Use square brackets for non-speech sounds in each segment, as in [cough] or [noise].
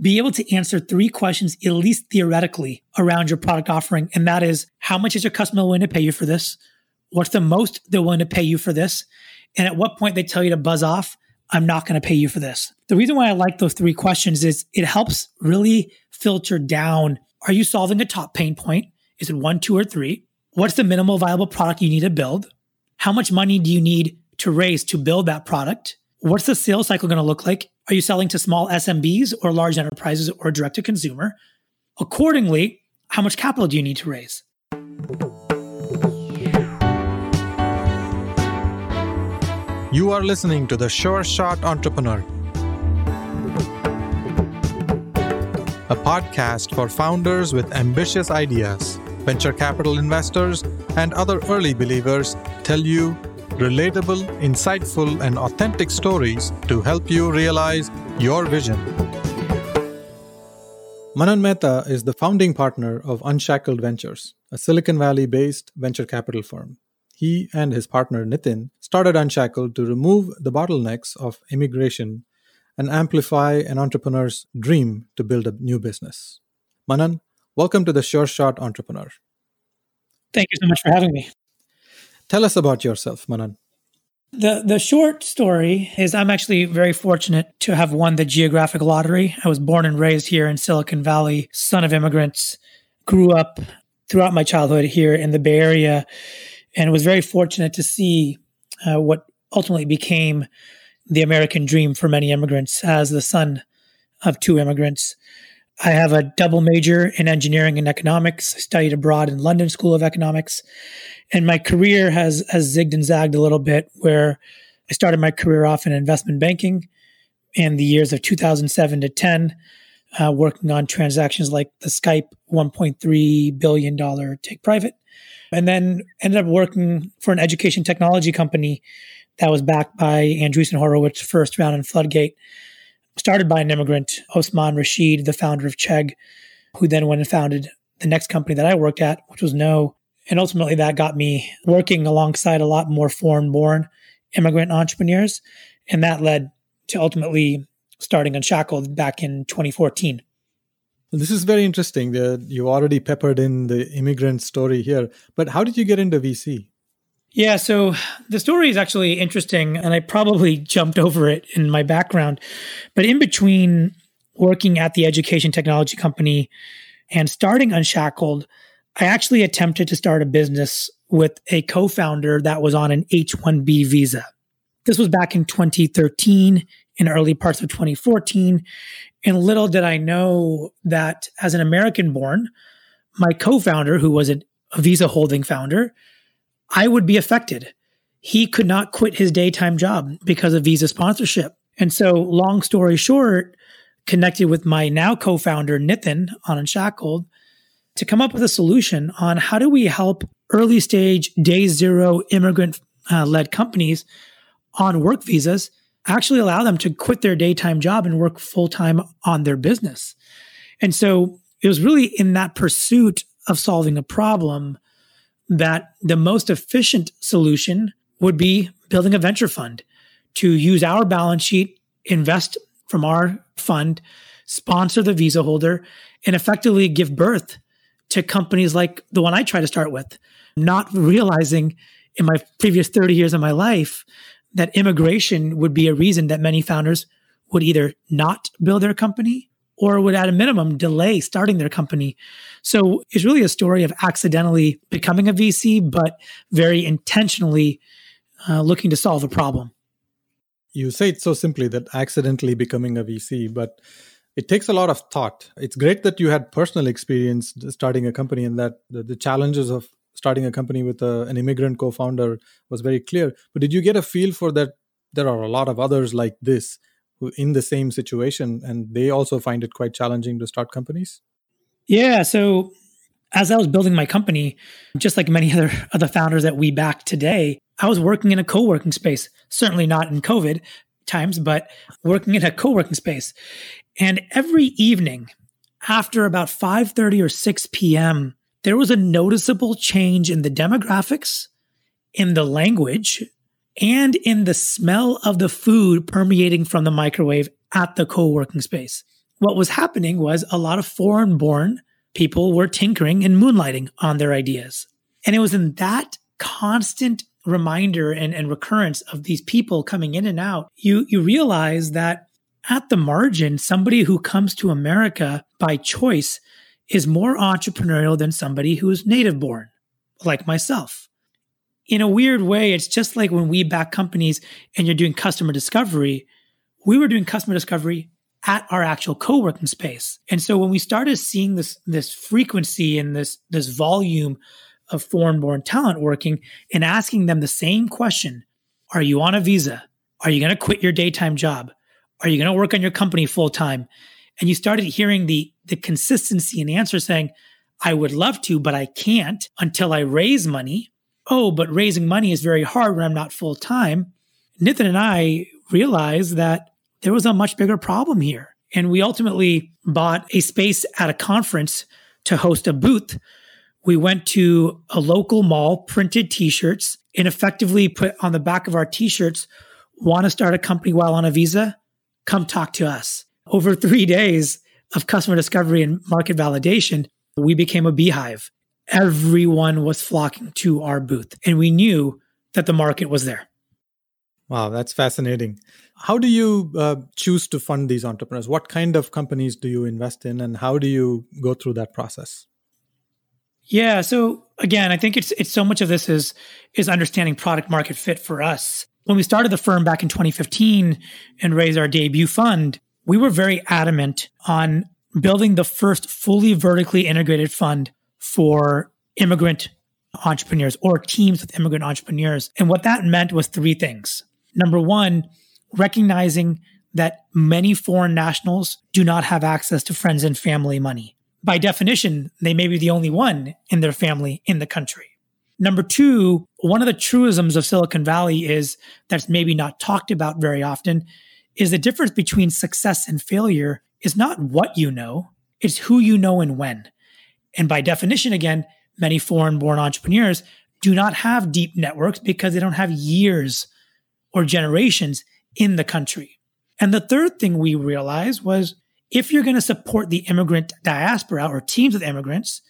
be able to answer three questions, at least theoretically, around your product offering. And that is how much is your customer willing to pay you for this? What's the most they're willing to pay you for this? And at what point they tell you to buzz off, I'm not going to pay you for this. The reason why I like those three questions is it helps really filter down. Are you solving a top pain point? Is it one, two, or three? What's the minimal viable product you need to build? How much money do you need to raise to build that product? What's the sales cycle going to look like? Are you selling to small SMBs or large enterprises or direct to consumer? Accordingly, how much capital do you need to raise? You are listening to the Sure Shot Entrepreneur, a podcast for founders with ambitious ideas. Venture capital investors and other early believers tell you relatable, insightful, and authentic stories to help you realize your vision. Manan Mehta is the founding partner of Unshackled Ventures, a Silicon Valley based venture capital firm. He and his partner Nitin started Unshackled to remove the bottlenecks of immigration and amplify an entrepreneur's dream to build a new business. Manan, welcome to the Sure Shot Entrepreneur. Thank you so much for having me. Tell us about yourself, Manan. The the short story is I'm actually very fortunate to have won the geographic lottery. I was born and raised here in Silicon Valley, son of immigrants, grew up throughout my childhood here in the Bay Area, and was very fortunate to see uh, what ultimately became the American dream for many immigrants as the son of two immigrants. I have a double major in engineering and economics. I studied abroad in London School of Economics. And my career has, has zigged and zagged a little bit where I started my career off in investment banking in the years of 2007 to 10, uh, working on transactions like the Skype $1.3 billion take private. And then ended up working for an education technology company that was backed by Andreessen Horowitz first round in Floodgate started by an immigrant, Osman Rashid, the founder of Chegg, who then went and founded the next company that I worked at, which was Kno. And ultimately, that got me working alongside a lot more foreign born immigrant entrepreneurs. And that led to ultimately starting Unshackled back in 2014. This is very interesting. you already peppered in the immigrant story here. But how did you get into VC? Yeah, so the story is actually interesting, and I probably jumped over it in my background. But in between working at the education technology company and starting Unshackled, I actually attempted to start a business with a co founder that was on an H 1B visa. This was back in 2013, in early parts of 2014. And little did I know that as an American born, my co founder, who was a, visa holding founder, I would be affected. He could not quit his daytime job because of visa sponsorship. And so, long story short, connected with my now co founder, Nitin, on Unshackled, to come up with a solution on how do we help early stage, day zero immigrant uh, led companies on work visas actually allow them to quit their daytime job and work full time on their business. And so, it was really in that pursuit of solving a problem that the most efficient solution would be building a venture fund to use our balance sheet, invest from our fund, sponsor the visa holder, and effectively give birth to companies like the one I try to start with, not realizing in my previous 30 years of my life that immigration would be a reason that many founders would either not build their company or would at a minimum delay starting their company. So it's really a story of accidentally becoming a VC, but very intentionally uh, looking to solve a problem. You say it so simply that accidentally becoming a VC, but it takes a lot of thought. It's great that you had personal experience starting a company and that the, the challenges of starting a company with a, an immigrant co-founder was very clear. But did you get a feel for that there are a lot of others like this who in the same situation and they also find it quite challenging to start companies? Yeah. So as I was building my company, just like many [laughs] other other founders that we back today, I was working in a co-working space. Certainly not in COVID times, but working in a co-working space. And every evening after about 5:30 or 6 p.m., there was a noticeable change in the demographics, in the language, and in the smell of the food permeating from the microwave at the co working space. what was happening was a lot of foreign born people were tinkering and moonlighting on their ideas. And it was in that constant reminder and, and recurrence of these people coming in and out, you, you realize that at the margin, somebody who comes to America by choice is more entrepreneurial than somebody who is native born, like myself. In a weird way, it's just like when we back companies and you're doing customer discovery, we were doing customer discovery at our actual co-working space. And so when we started seeing this this frequency and this this volume of foreign born talent working and asking them the same question, are you on a visa? Are you going to quit your daytime job? Are you going to work on your company full time? And you started hearing the the consistency in the answer saying, I would love to, but I can't until I raise money. Oh, but raising money is very hard when I'm not full time. Nitin and I realized that there was a much bigger problem here. And we ultimately bought a space at a conference to host a booth. We went to a local mall, printed t shirts, and effectively put on the back of our t shirts, want to start a company while on a visa? Come talk to us. Over three days of customer discovery and market validation, we became a beehive. Everyone was flocking to our booth, and we knew that the market was there. Wow, that's fascinating. How do you uh, choose to fund these entrepreneurs? What kind of companies do you invest in, and how do you go through that process? Yeah, so again, I think it's it's so much of this is is understanding product market fit for us. When we started the firm back in 2015 and raised our debut fund, we were very adamant on building the first fully vertically integrated fund for immigrant entrepreneurs or teams with immigrant entrepreneurs. And what that meant was three things. Number one, recognizing that many foreign nationals do not have access to friends and family money. By definition, they may be the only one in their family in the country. Number two, one of the truisms of Silicon Valley is that's maybe not talked about very often is the difference between success and failure is not what you know, it's who you know and when. And by definition, again, many foreign born entrepreneurs do not have deep networks because they don't have years or generations in the country. And the third thing we realized was if you're going to support the immigrant diaspora or teams of immigrants,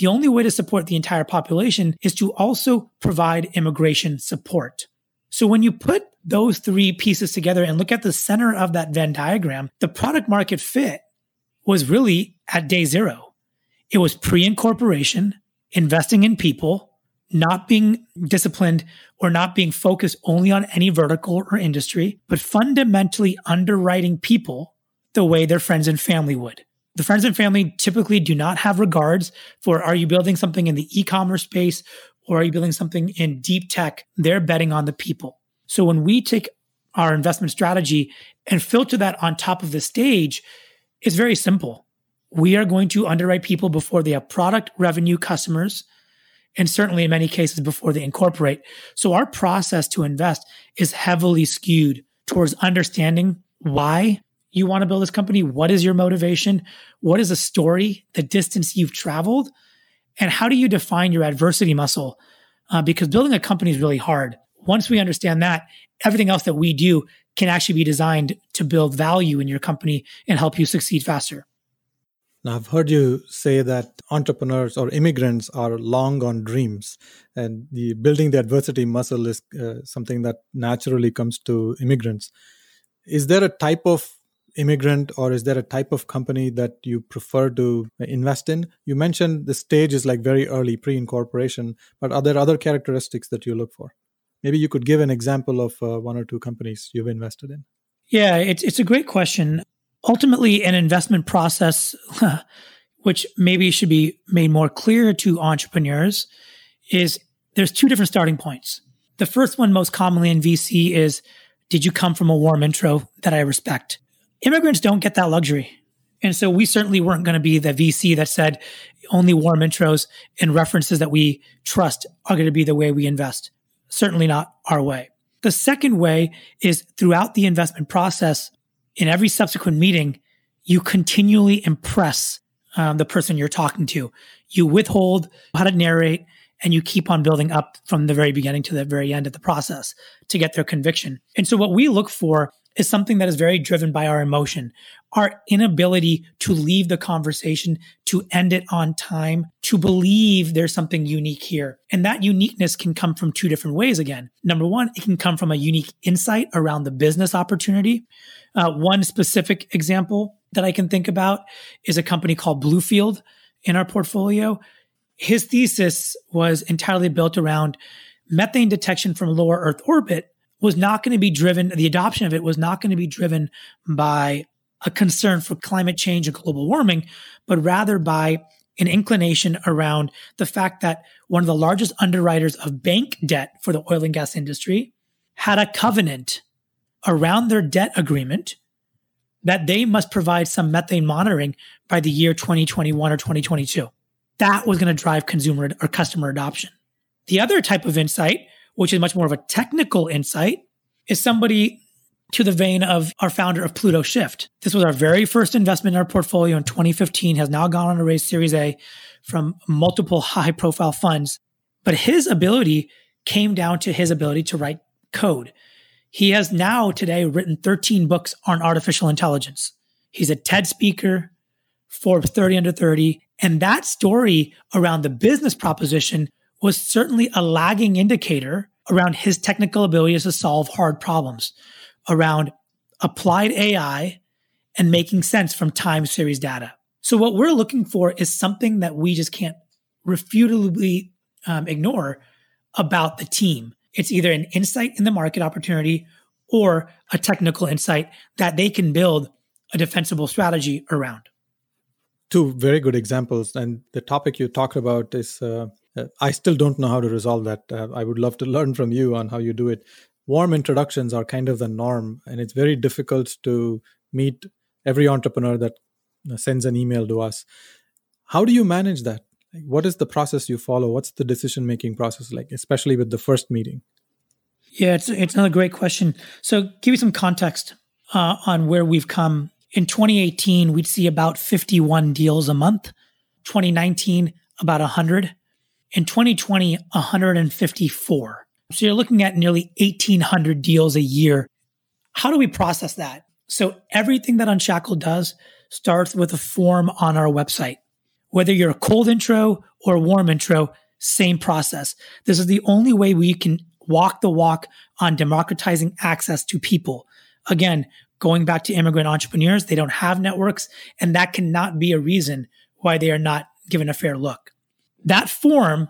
the only way to support the entire population is to also provide immigration support. So when you put those three pieces together and look at the center of that Venn diagram, the product market fit was really at day zero. It was pre incorporation, investing in people, not being disciplined or not being focused only on any vertical or industry, but fundamentally underwriting people the way their friends and family would. The friends and family typically do not have regards for are you building something in the e commerce space or are you building something in deep tech? They're betting on the people. So when we take our investment strategy and filter that on top of the stage, it's very simple. We are going to underwrite people before they have product revenue customers and certainly in many cases before they incorporate. So our process to invest is heavily skewed towards understanding why you want to build this company. What is your motivation? What is the story, the distance you've traveled? And how do you define your adversity muscle? Uh, because building a company is really hard. Once we understand that, everything else that we do can actually be designed to build value in your company and help you succeed faster. Now, I've heard you say that entrepreneurs or immigrants are long on dreams, and the building the adversity muscle is uh, something that naturally comes to immigrants. Is there a type of immigrant or is there a type of company that you prefer to invest in? You mentioned the stage is like very early pre incorporation, but are there other characteristics that you look for? Maybe you could give an example of uh, one or two companies you've invested in. Yeah, it's, it's a great question ultimately an investment process [laughs] which maybe should be made more clear to entrepreneurs is there's two different starting points. The first one most commonly in VC is did you come from a warm intro that I respect? Immigrants don't get that luxury. And so we certainly weren't going to be the VC that said only warm intros and references that we trust are going to be the way we invest. Certainly not our way. The second way is throughout the investment process, in every subsequent meeting, you continually impress um, the person you're talking to. You withhold how to narrate and you keep on building up from the very beginning to the very end of the process to get their conviction. And so what we look for is something that is very driven by our emotion, our inability to leave the conversation, to end it on time, to believe there's something unique here. And that uniqueness can come from two different ways again. Number one, it can come from a unique insight around the business opportunity. Uh, one specific example that I can think about is a company called Bluefield in our portfolio. His thesis was entirely built around methane detection from lower Earth orbit was not going to be driven, the adoption of it was not going to be driven by a concern for climate change and global warming, but rather by an inclination around the fact that one of the largest underwriters of bank debt for the oil and gas industry had a covenant around their debt agreement that they must provide some methane monitoring by the year 2021 or 2022. That was going to drive consumer or customer adoption. The other type of insight, which is much more of a technical insight, is somebody to the vein of our founder of PlutoShift. This was our very first investment in our portfolio in 2015, has now gone on to raise Series A from multiple [laughs] high profile funds. But his ability came down to his ability to write code. He has now today written 13 books on artificial intelligence. He's a TED speaker, Forbes 30 under 30. And that story around the business proposition was certainly a lagging indicator around his technical abilities to solve hard problems around applied AI and making sense from time series data. So what we're looking for is something that we just can't refutably um, ignore about the team. It's either an insight in the market opportunity or a technical insight that they can build a defensible strategy around. Two very good examples. And the topic you talked about is uh, uh I still don't know how to resolve that. Uh, I would love to [laughs] learn from you on how you do it. Warm introductions are kind of the norm and it's very difficult to meet every entrepreneur that uh, sends an email to us. How do you manage that? What is the process you follow? What's the decision making process like especially with the first meeting? Yeah it's, it's another great question. So give you some context uh, on where we've come. In 2018 we'd see about 51 deals a month. 2019 about 100 in 2020 154 so you're looking at nearly 1,800 deals a year. How do we process that? So everything that Unshackled does starts with a form on our website. Whether you're a cold intro or a warm intro, same process. This is the only way we can walk the walk on democratizing access to people. Again, going back to immigrant entrepreneurs, they don't have networks, and that cannot be a reason why they are not given a fair look. That form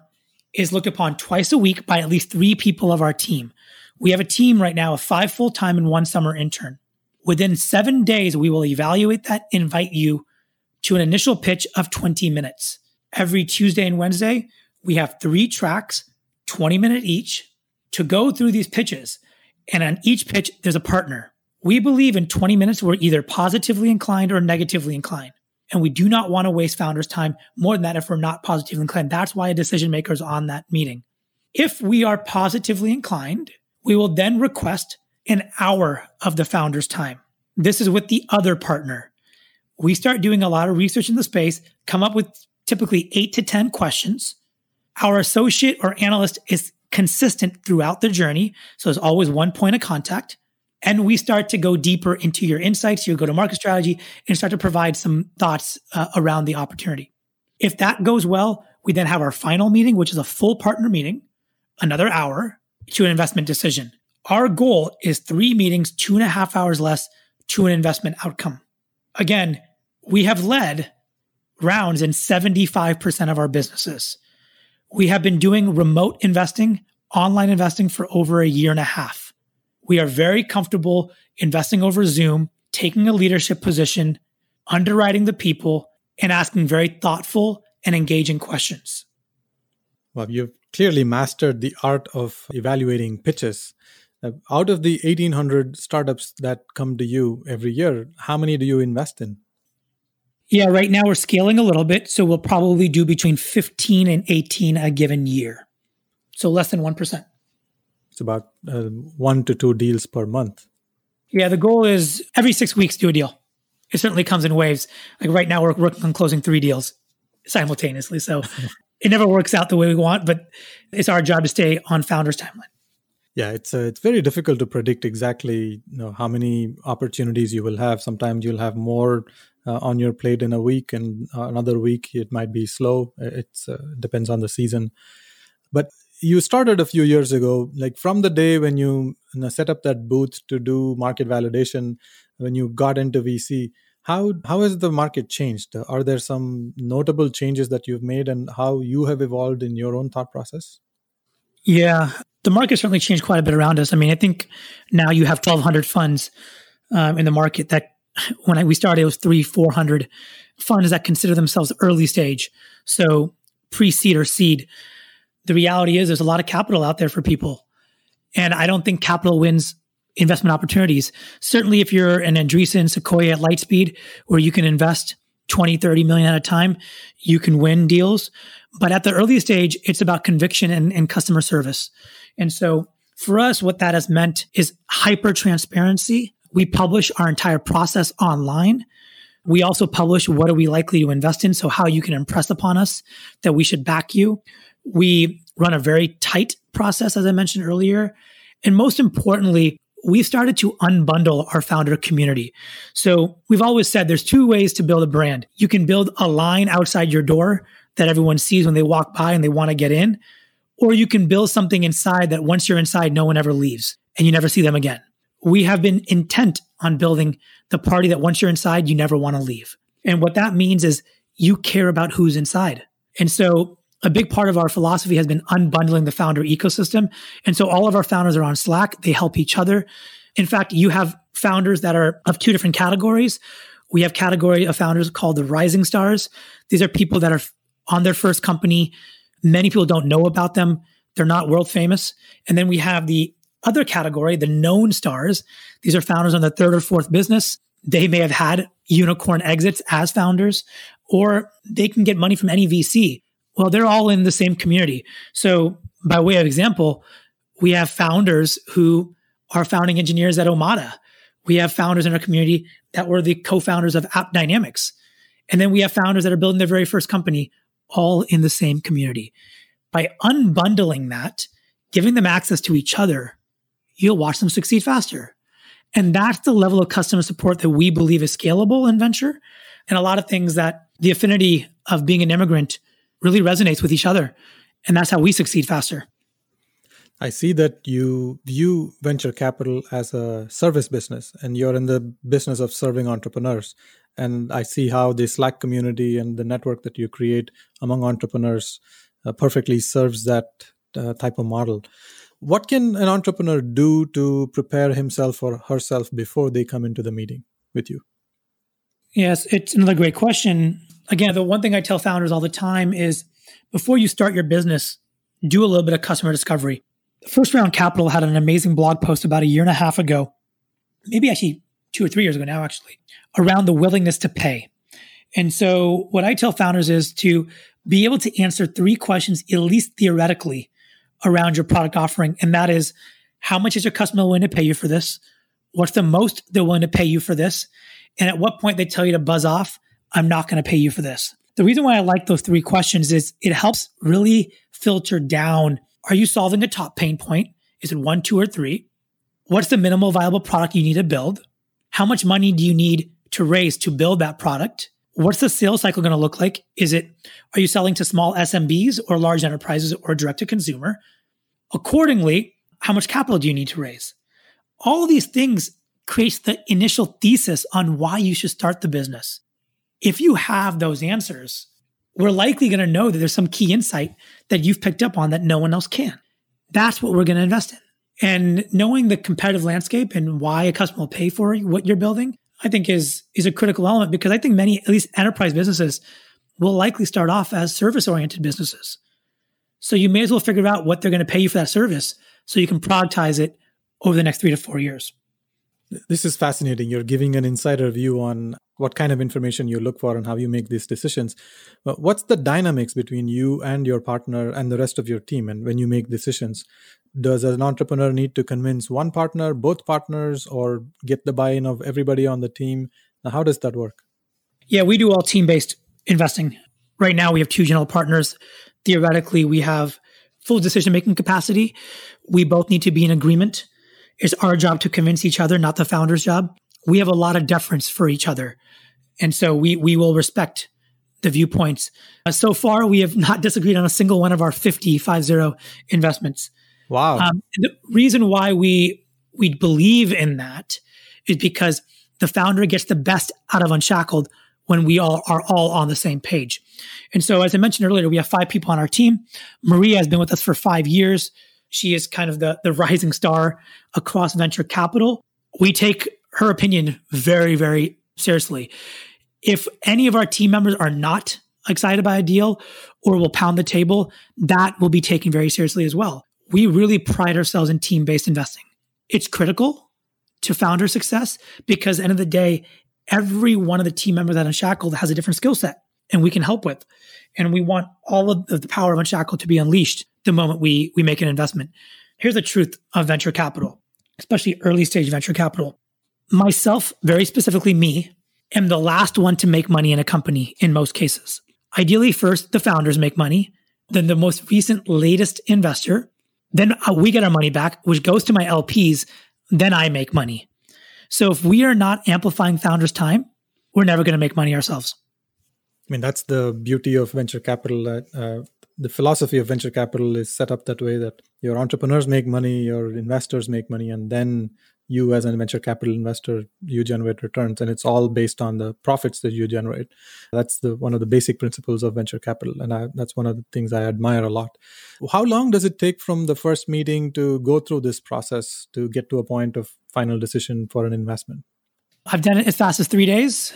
is looked upon twice a week by at least three people of our team. We have a team right now of five full time and one summer intern. Within seven days, we will evaluate that, invite you to an initial pitch of 20 minutes. Every Tuesday and Wednesday, we have three tracks, 20 minute each, to go through these pitches. And on each pitch, there's a partner. We believe in 20 minutes, we're either positively inclined or negatively inclined. And we do not want to waste founders' time more than that if we're not positively inclined. That's why a decision maker is on that meeting. If we are positively inclined, we will then request an hour of the founder's time. This is with the other partner. We start doing a lot of research in the space, come up with typically eight to 10 questions. Our associate or analyst is consistent throughout the journey. So there's always one point of contact and we start to go deeper into your insights, your go to market strategy, and start to provide some thoughts uh, around the opportunity. If that goes well, we then have our final meeting, which is a full partner meeting, another hour to an investment decision. Our goal is three meetings, two and a half hours less to an investment outcome. Again, we have led rounds in 75% of our businesses. We have been doing remote investing, online investing for over a year and a half we are very comfortable investing over Zoom, taking a leadership position, underwriting the people, and asking very thoughtful and engaging questions. Well, you've clearly mastered the art of evaluating pitches. Uh, out of the 1800 startups that come to you every year, how many do you invest in? Yeah, right now we're scaling a little bit. So we'll probably do between 15 and 18 a given year. So less than 1%. It's about uh, one to two deals per month. Yeah, the goal is every six weeks do a deal. It certainly comes in waves. Like right now, we're working on closing three deals simultaneously. So [laughs] it never works out the way we want, but it's our job to stay on founder's timeline. Yeah, it's uh, it's very difficult to predict exactly you know how many opportunities you will have. Sometimes you'll have more uh, on your plate in a week, and uh, another week it might be slow. It uh, depends on the season. But you started a few years ago, like from the day when you, you know, set up that booth to do market validation, when you got into VC. How how has the market changed? Are there some notable changes that you've made, and how you have evolved in your own thought process? Yeah, the market certainly changed quite a bit around us. I mean, I think now you have 1,200 funds um, in the market that when I, we started, it was three, 400 funds that consider themselves early stage. So pre seed or seed. The reality is there's a lot of capital out there for people. And I don't think capital wins investment opportunities. Certainly if you're an Andreessen, Sequoia at Lightspeed, where you can invest 20, 30 million at a time, you can win deals. But at the earliest stage, it's about conviction and, and customer service. And so for us, what that has meant is hyper transparency. We publish our entire process online. We also publish what are we likely to invest in. So how you can impress upon us that we should back you. We run a very tight process, as I mentioned earlier. And most importantly, we've started to unbundle our founder community. So we've always said there's two ways to build a brand. You can build a line outside your door that everyone sees when they walk by and they want to get in, or you can build something inside that once you're inside, no one ever leaves and you never see them again. We have been intent on building the party that once you're inside, you never want to leave. And what that means is you care about who's inside. And so a big part of our philosophy has been unbundling the founder ecosystem. And so all of our founders are on Slack. They help each other. In fact, you have founders that are of two different categories. We have category of founders called the rising stars. These are people that are on their first company. Many people don't know about them. They're not world famous. And then we have the other category, the known stars. These are founders on the third or fourth business. They may have had unicorn exits as founders, or they can get money from any VC. Well, they're all in the same community. So, by way of example, we have founders who are founding engineers at Omada. We have founders in our community that were the co-founders of AppDynamics. And then we have founders that are building their very first company all in the same community. By unbundling that, giving them access to each other, you'll watch them succeed faster. And that's the level of customer support that we believe is scalable in venture. And a lot of things that the affinity of being an immigrant really resonates with each other. And that's how we succeed faster. I see that you view venture capital as a service business and you're in the business of serving entrepreneurs. And I see how the Slack community and the network that you create among entrepreneurs uh, perfectly serves that uh, type of model. What can an entrepreneur do to prepare himself or herself before they come into the meeting with you? Yes, it's another great question again, the one thing I tell founders all the time is before you start your business, do a little bit of customer discovery. First Round Capital had an amazing blog post about a year and a half ago, maybe actually two or three years ago now, actually, around the willingness to pay. And so, what I tell founders is to be able to answer three questions, at least theoretically, around your product offering. And that is, how much is your customer willing to pay you for this? What's the most they're willing to pay you for this? And at what point they tell you to buzz off I'm not going to pay you for this. The reason why I like those three questions is it helps really filter down are you solving a top pain point? Is it one, two, or three? What's the minimal viable product you need to build? How much money do you need to raise to build that product? What's the sales cycle going to look like? Is it, are you selling to small SMBs or large enterprises or direct to consumer? Accordingly, how much capital do you need to raise? All of these things creates the initial thesis on why you should start the business if you have those answers, we're likely going to know that there's some key insight that you've picked up on that no one else can. That's what we're going to invest in. And knowing the competitive landscape and why a customer will pay for what you're building, I think is is a critical element because I think many, at least enterprise businesses, will likely start off as service oriented businesses. So you may as well figure out what they're going to pay you for that service so you can productize it over the next three to four years. This is fascinating. You're giving an insider view on what kind of information you look for and how you make these decisions. What's the dynamics between you and your partner and the rest of your team? And when you make decisions, does an entrepreneur need to convince one partner, both partners, or get the buy in of everybody on the team? Now, how does that work? Yeah, we do all team based investing. Right now, we have two general partners. Theoretically, we have full decision making capacity. We both need to be in agreement. It's our job to convince each other, not the founder's job. We have a lot of deference for each other. And so we, we will respect the viewpoints. Uh, so far, we have [laughs] not disagreed on a single one of our 50, 50 investments. Wow. Um, the reason why we, we believe in that is because the founder gets the best out of Unshackled when we all are all on the same page. And so, as I mentioned earlier, we have five people on our team. Maria has been with us for five years. She is kind of the, the rising star across venture capital. We take her opinion very, very seriously. If any of our team members are not excited by a deal or will pound the table, that will be taken very seriously as well. We really pride ourselves in team based investing. It's critical to founder success because, at the end of the day, every one of the team members at Unshackled has a different skill set and we can help with. And we want all of the power of Unshackled to be unleashed the moment we, we make an investment. Here's the truth of venture capital, especially early stage venture capital. Myself, very specifically me, am the last one to make money in a company in most cases. Ideally, first, the founders make money, then the most recent, latest investor, then uh, we get our money back, which goes to my LPs, then I make money. So if we are not amplifying founders' time, we're never going to make money ourselves. I mean, that's the beauty of venture capital. Uh, the philosophy of venture capital is set up that way that your entrepreneurs make money, your investors make money, and then you as a venture capital investor you generate returns and it's all based on the profits that you generate. That's the one of the basic principles of venture capital and I, that's one of the things i admire a lot. How long does it take from the first meeting to go through this process to get to a point of final decision for an investment? I've done it as fast as three days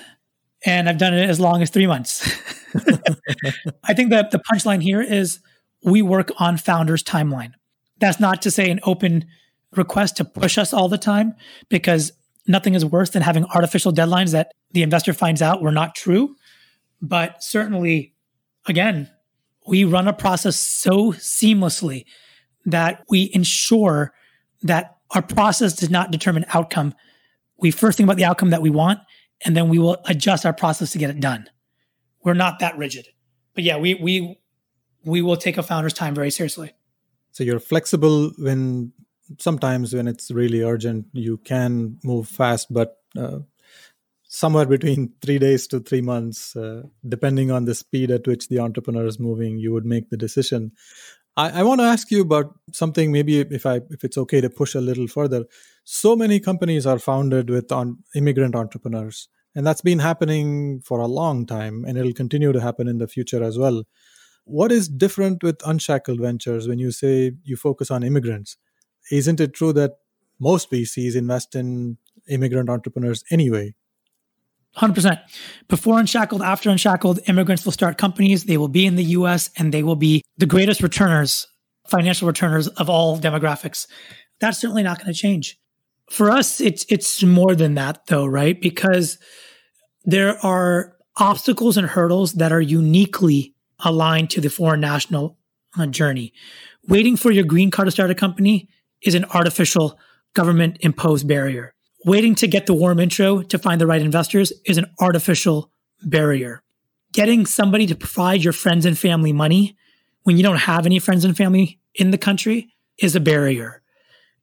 and i've done it as long as three months [laughs] [laughs] i think that the punchline here is we work on founders timeline that's not to say an open request to push us all the time because nothing is worse than having artificial deadlines that the investor finds out were not true. But certainly, again, we run a process so seamlessly that we ensure that our process does not determine outcome. We first think about the outcome that we want, and then we will adjust our process to get it done. We're not that rigid. But yeah, we we we will take a founder's time very seriously. So you're flexible when sometimes when it's really urgent you can move fast but uh, somewhere between three days to three months uh, depending on the speed at which the entrepreneur is moving you would make the decision i, I want to ask you about something maybe if i if it's okay to push a little further so many companies are founded with on immigrant entrepreneurs and that's been happening for a long time and it'll continue to happen in the future as well what is different with unshackled ventures when you say you focus on immigrants isn't it true that most VCs invest in immigrant entrepreneurs anyway? 100%. Before Unshackled, after Unshackled, immigrants will start companies. They will be in the US and they will be the greatest returners, financial returners of all demographics. That's certainly not going to change. For us, it's, it's more than that though, right? Because there are obstacles and hurdles that are uniquely aligned to the foreign national uh, journey. Waiting for your green card to start a company is an artificial government imposed barrier. Waiting to get the warm intro to find the right investors is an artificial barrier. Getting somebody to provide your friends and family money when you don't have any friends and family in the country is a barrier.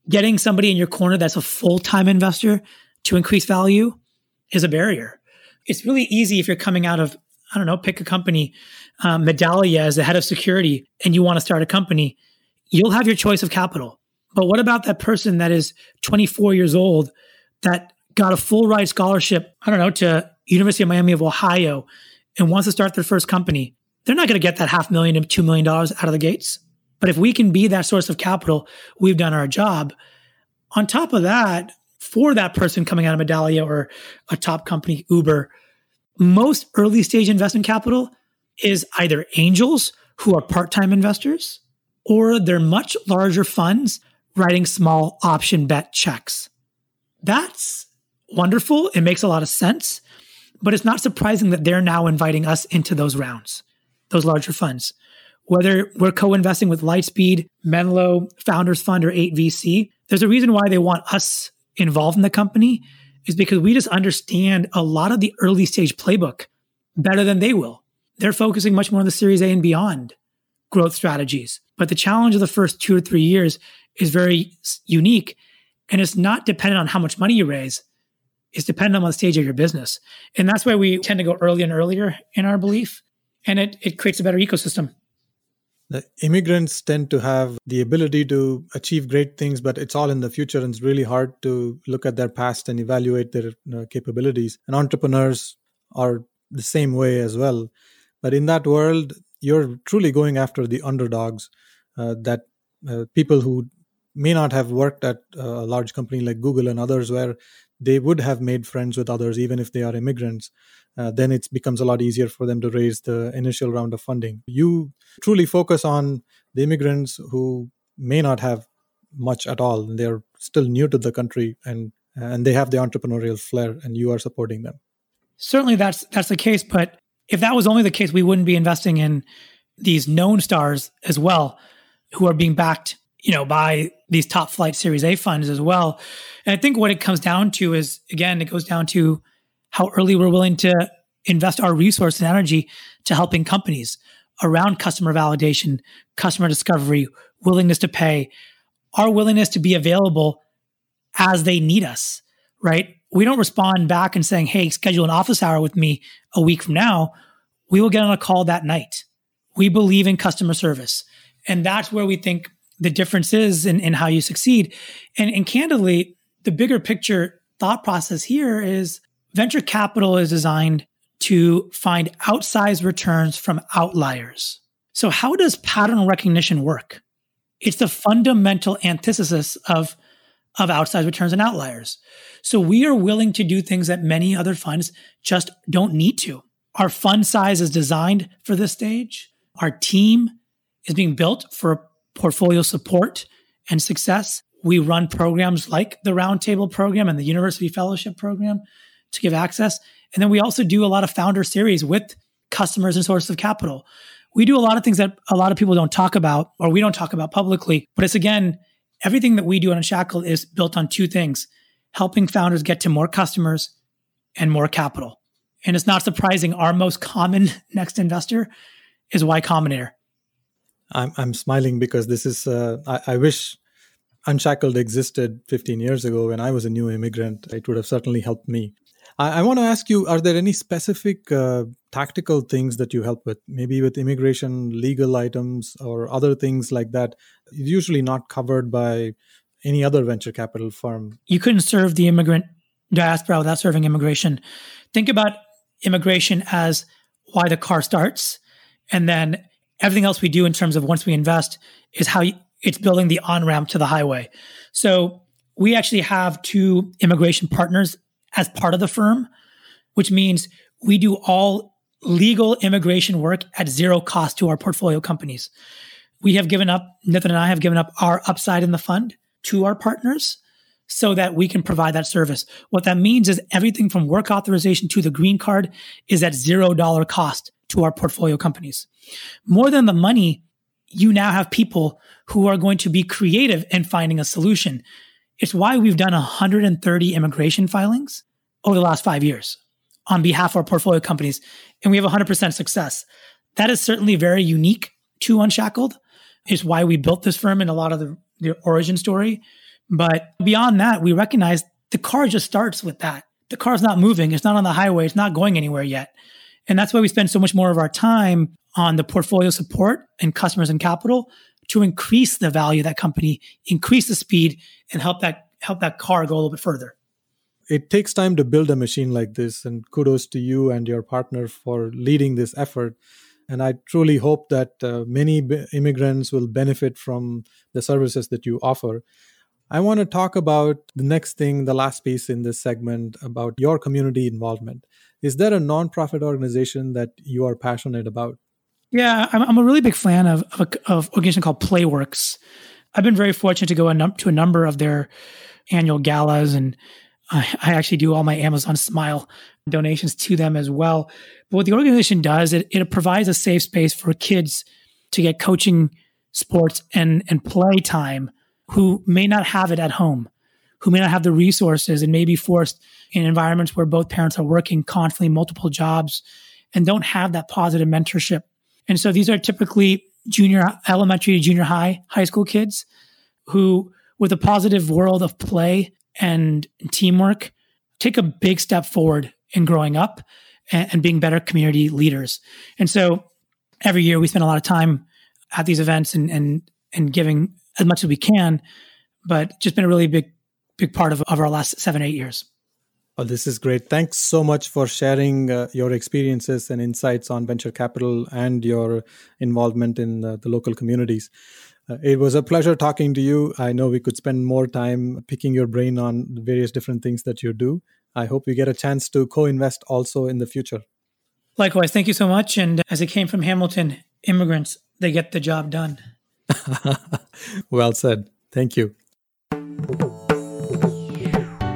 Getting somebody in your corner that's a full time investor to increase value is a barrier. It's really easy if you're coming out of, I don't know, pick a company, um, Medallia as the head of security, and you want to start a company. You'll have your choice of capital. But what about that person that is 24 years old that got a full ride scholarship, I don't know, to University of Miami of Ohio and wants to start their first company? They're not going to get that half million to $2 million out of the gates. But if we can be that source of capital, we've done our job. On top of that, for that person coming out of Medallia or a top company, Uber, most early stage investment capital is either angels who are part time investors or they're much larger funds writing small option bet checks. That's wonderful. It makes a lot of sense, but it's not surprising that they're now inviting us into those rounds, those larger funds. Whether we're co investing with Lightspeed, Menlo, Founders Fund, or 8VC, there's a reason why they want us involved in the company is because we just understand a lot of the early stage playbook better than they will. They're focusing much more on the Series A and beyond. growth strategies. But the challenge of the first two or three years is very unique and it's not dependent on how much money you raise. It's dependent on the stage of your business. And that's why we tend to go early and earlier in our belief. And it, it creates a better ecosystem. The immigrants tend to have the ability to achieve great things, but it's all in the future and it's really hard to look at their past and evaluate their uh, capabilities. And entrepreneurs are the same way as well. But in that world, you're truly going after the underdogs uh, that uh, people who may not have worked at a large company like Google and others, where they would have made friends with others, even if they are immigrants. Uh, then it becomes a lot easier for them to raise the initial round of funding. You truly focus on the immigrants who may not have much at all. They're still new to the country and and they have the entrepreneurial flair, and you are supporting them. Certainly, that's that's the case. But if that was only the case, we wouldn't be investing in these known stars as well, who are being backed, you know, by these top flight Series A funds as well. And I think what it comes down to is, again, it goes down to how early we're willing to invest our resource and energy to helping companies around customer validation, customer discovery, willingness to pay, our willingness to be available as they need us, right? We don't respond back and saying, Hey, schedule an office hour with me a week from now. We will get on a call that night. We believe in customer service. And that's where we think the difference is in, in how you succeed. And, and candidly, the bigger picture thought process here is venture capital is designed to find outsized returns from outliers. So, how does pattern recognition work? It's the fundamental antithesis of, of outsized returns and outliers. So, we are willing to do things that many other funds just don't need to. Our fund size is designed for this stage. Our team is being built for portfolio support and success. We run programs like the Roundtable program and the University Fellowship program to give access. And then we also do a lot of founder series with customers and sources of capital. We do a lot of things that a lot of people don't talk about or we don't talk about publicly. But it's again, everything that we do on Unshackle is built on two things helping founders get to more customers and more capital. And it's not surprising, our most common [laughs] next investor is Y Combinator. I'm I'm smiling because this is uh, I, I, wish Unshackled existed 15 years ago when I was a new immigrant. It would have certainly helped me. I, I want to ask you: Are there any specific uh, tactical things that you help with? Maybe with immigration, legal items, or other things like that. Usually not covered by any other venture capital firm. You couldn't serve the immigrant diaspora without serving immigration. Think about immigration as why the car starts, and then everything else we do in terms of once we invest is how it's building the on ramp to the highway. So we actually have two immigration partners as part of the firm, which means we do all legal immigration work at zero cost to our portfolio companies. We have given up, Nitin and I have given up our upside in the fund to our partners so that we can provide that service. What that means is everything from work authorization to the green card is at zero dollar cost to our portfolio companies. More than the money, you now have people who are going to be creative in finding a solution. It's why we've done 130 immigration filings over the last five years on behalf of our portfolio companies, and we have 100% success. That is certainly very unique to Unshackled. It's why we built this firm and a lot of the, the origin story. But beyond that, we recognize the car just starts with that. The car's not moving. It's not on the highway. It's not going anywhere yet. And that's why we spend so much more of our time on the portfolio support and customers and capital to increase the value of that company, increase the speed, and help that help that car go a little bit further. It takes time to build a machine like this, and kudos to you and your partner for leading this effort. And I truly hope that uh, many b- immigrants will benefit from the services that you offer. I want to talk about the next thing, the last piece in this segment about your community involvement. Is there a nonprofit organization that you are passionate about? Yeah, I'm, I'm a really big fan of, of, a, of organization called Playworks. I've been very fortunate to go a num- to a number of their annual galas, and I, I, actually do all my Amazon [laughs] Smile donations to them as well. But what the organization does, it, it provides a safe space for kids to get coaching, sports, and and play time who may not have it at home, who may not have the resources, and may be forced in environments where both parents are working constantly multiple jobs and don't have that positive mentorship. And so these are typically junior, elementary, to junior high, high school kids who, with a positive world of play and teamwork, take a big step forward in growing up and, and being better community leaders. And so every year we spend a lot of time at these events and, and, and giving as much as we can, but just been a really big, big part of, of our last seven, eight years. Oh, this is great. Thanks so much for sharing uh, your experiences and insights on venture capital and your involvement in uh, the local communities. Uh, it was a pleasure talking to you. I know we could spend more time picking your brain on the various different things that you do. I hope we get a chance to co invest also in the future. Likewise, thank you so much. And as it came from Hamilton, immigrants, they get the job done. [laughs] well said. Thank you.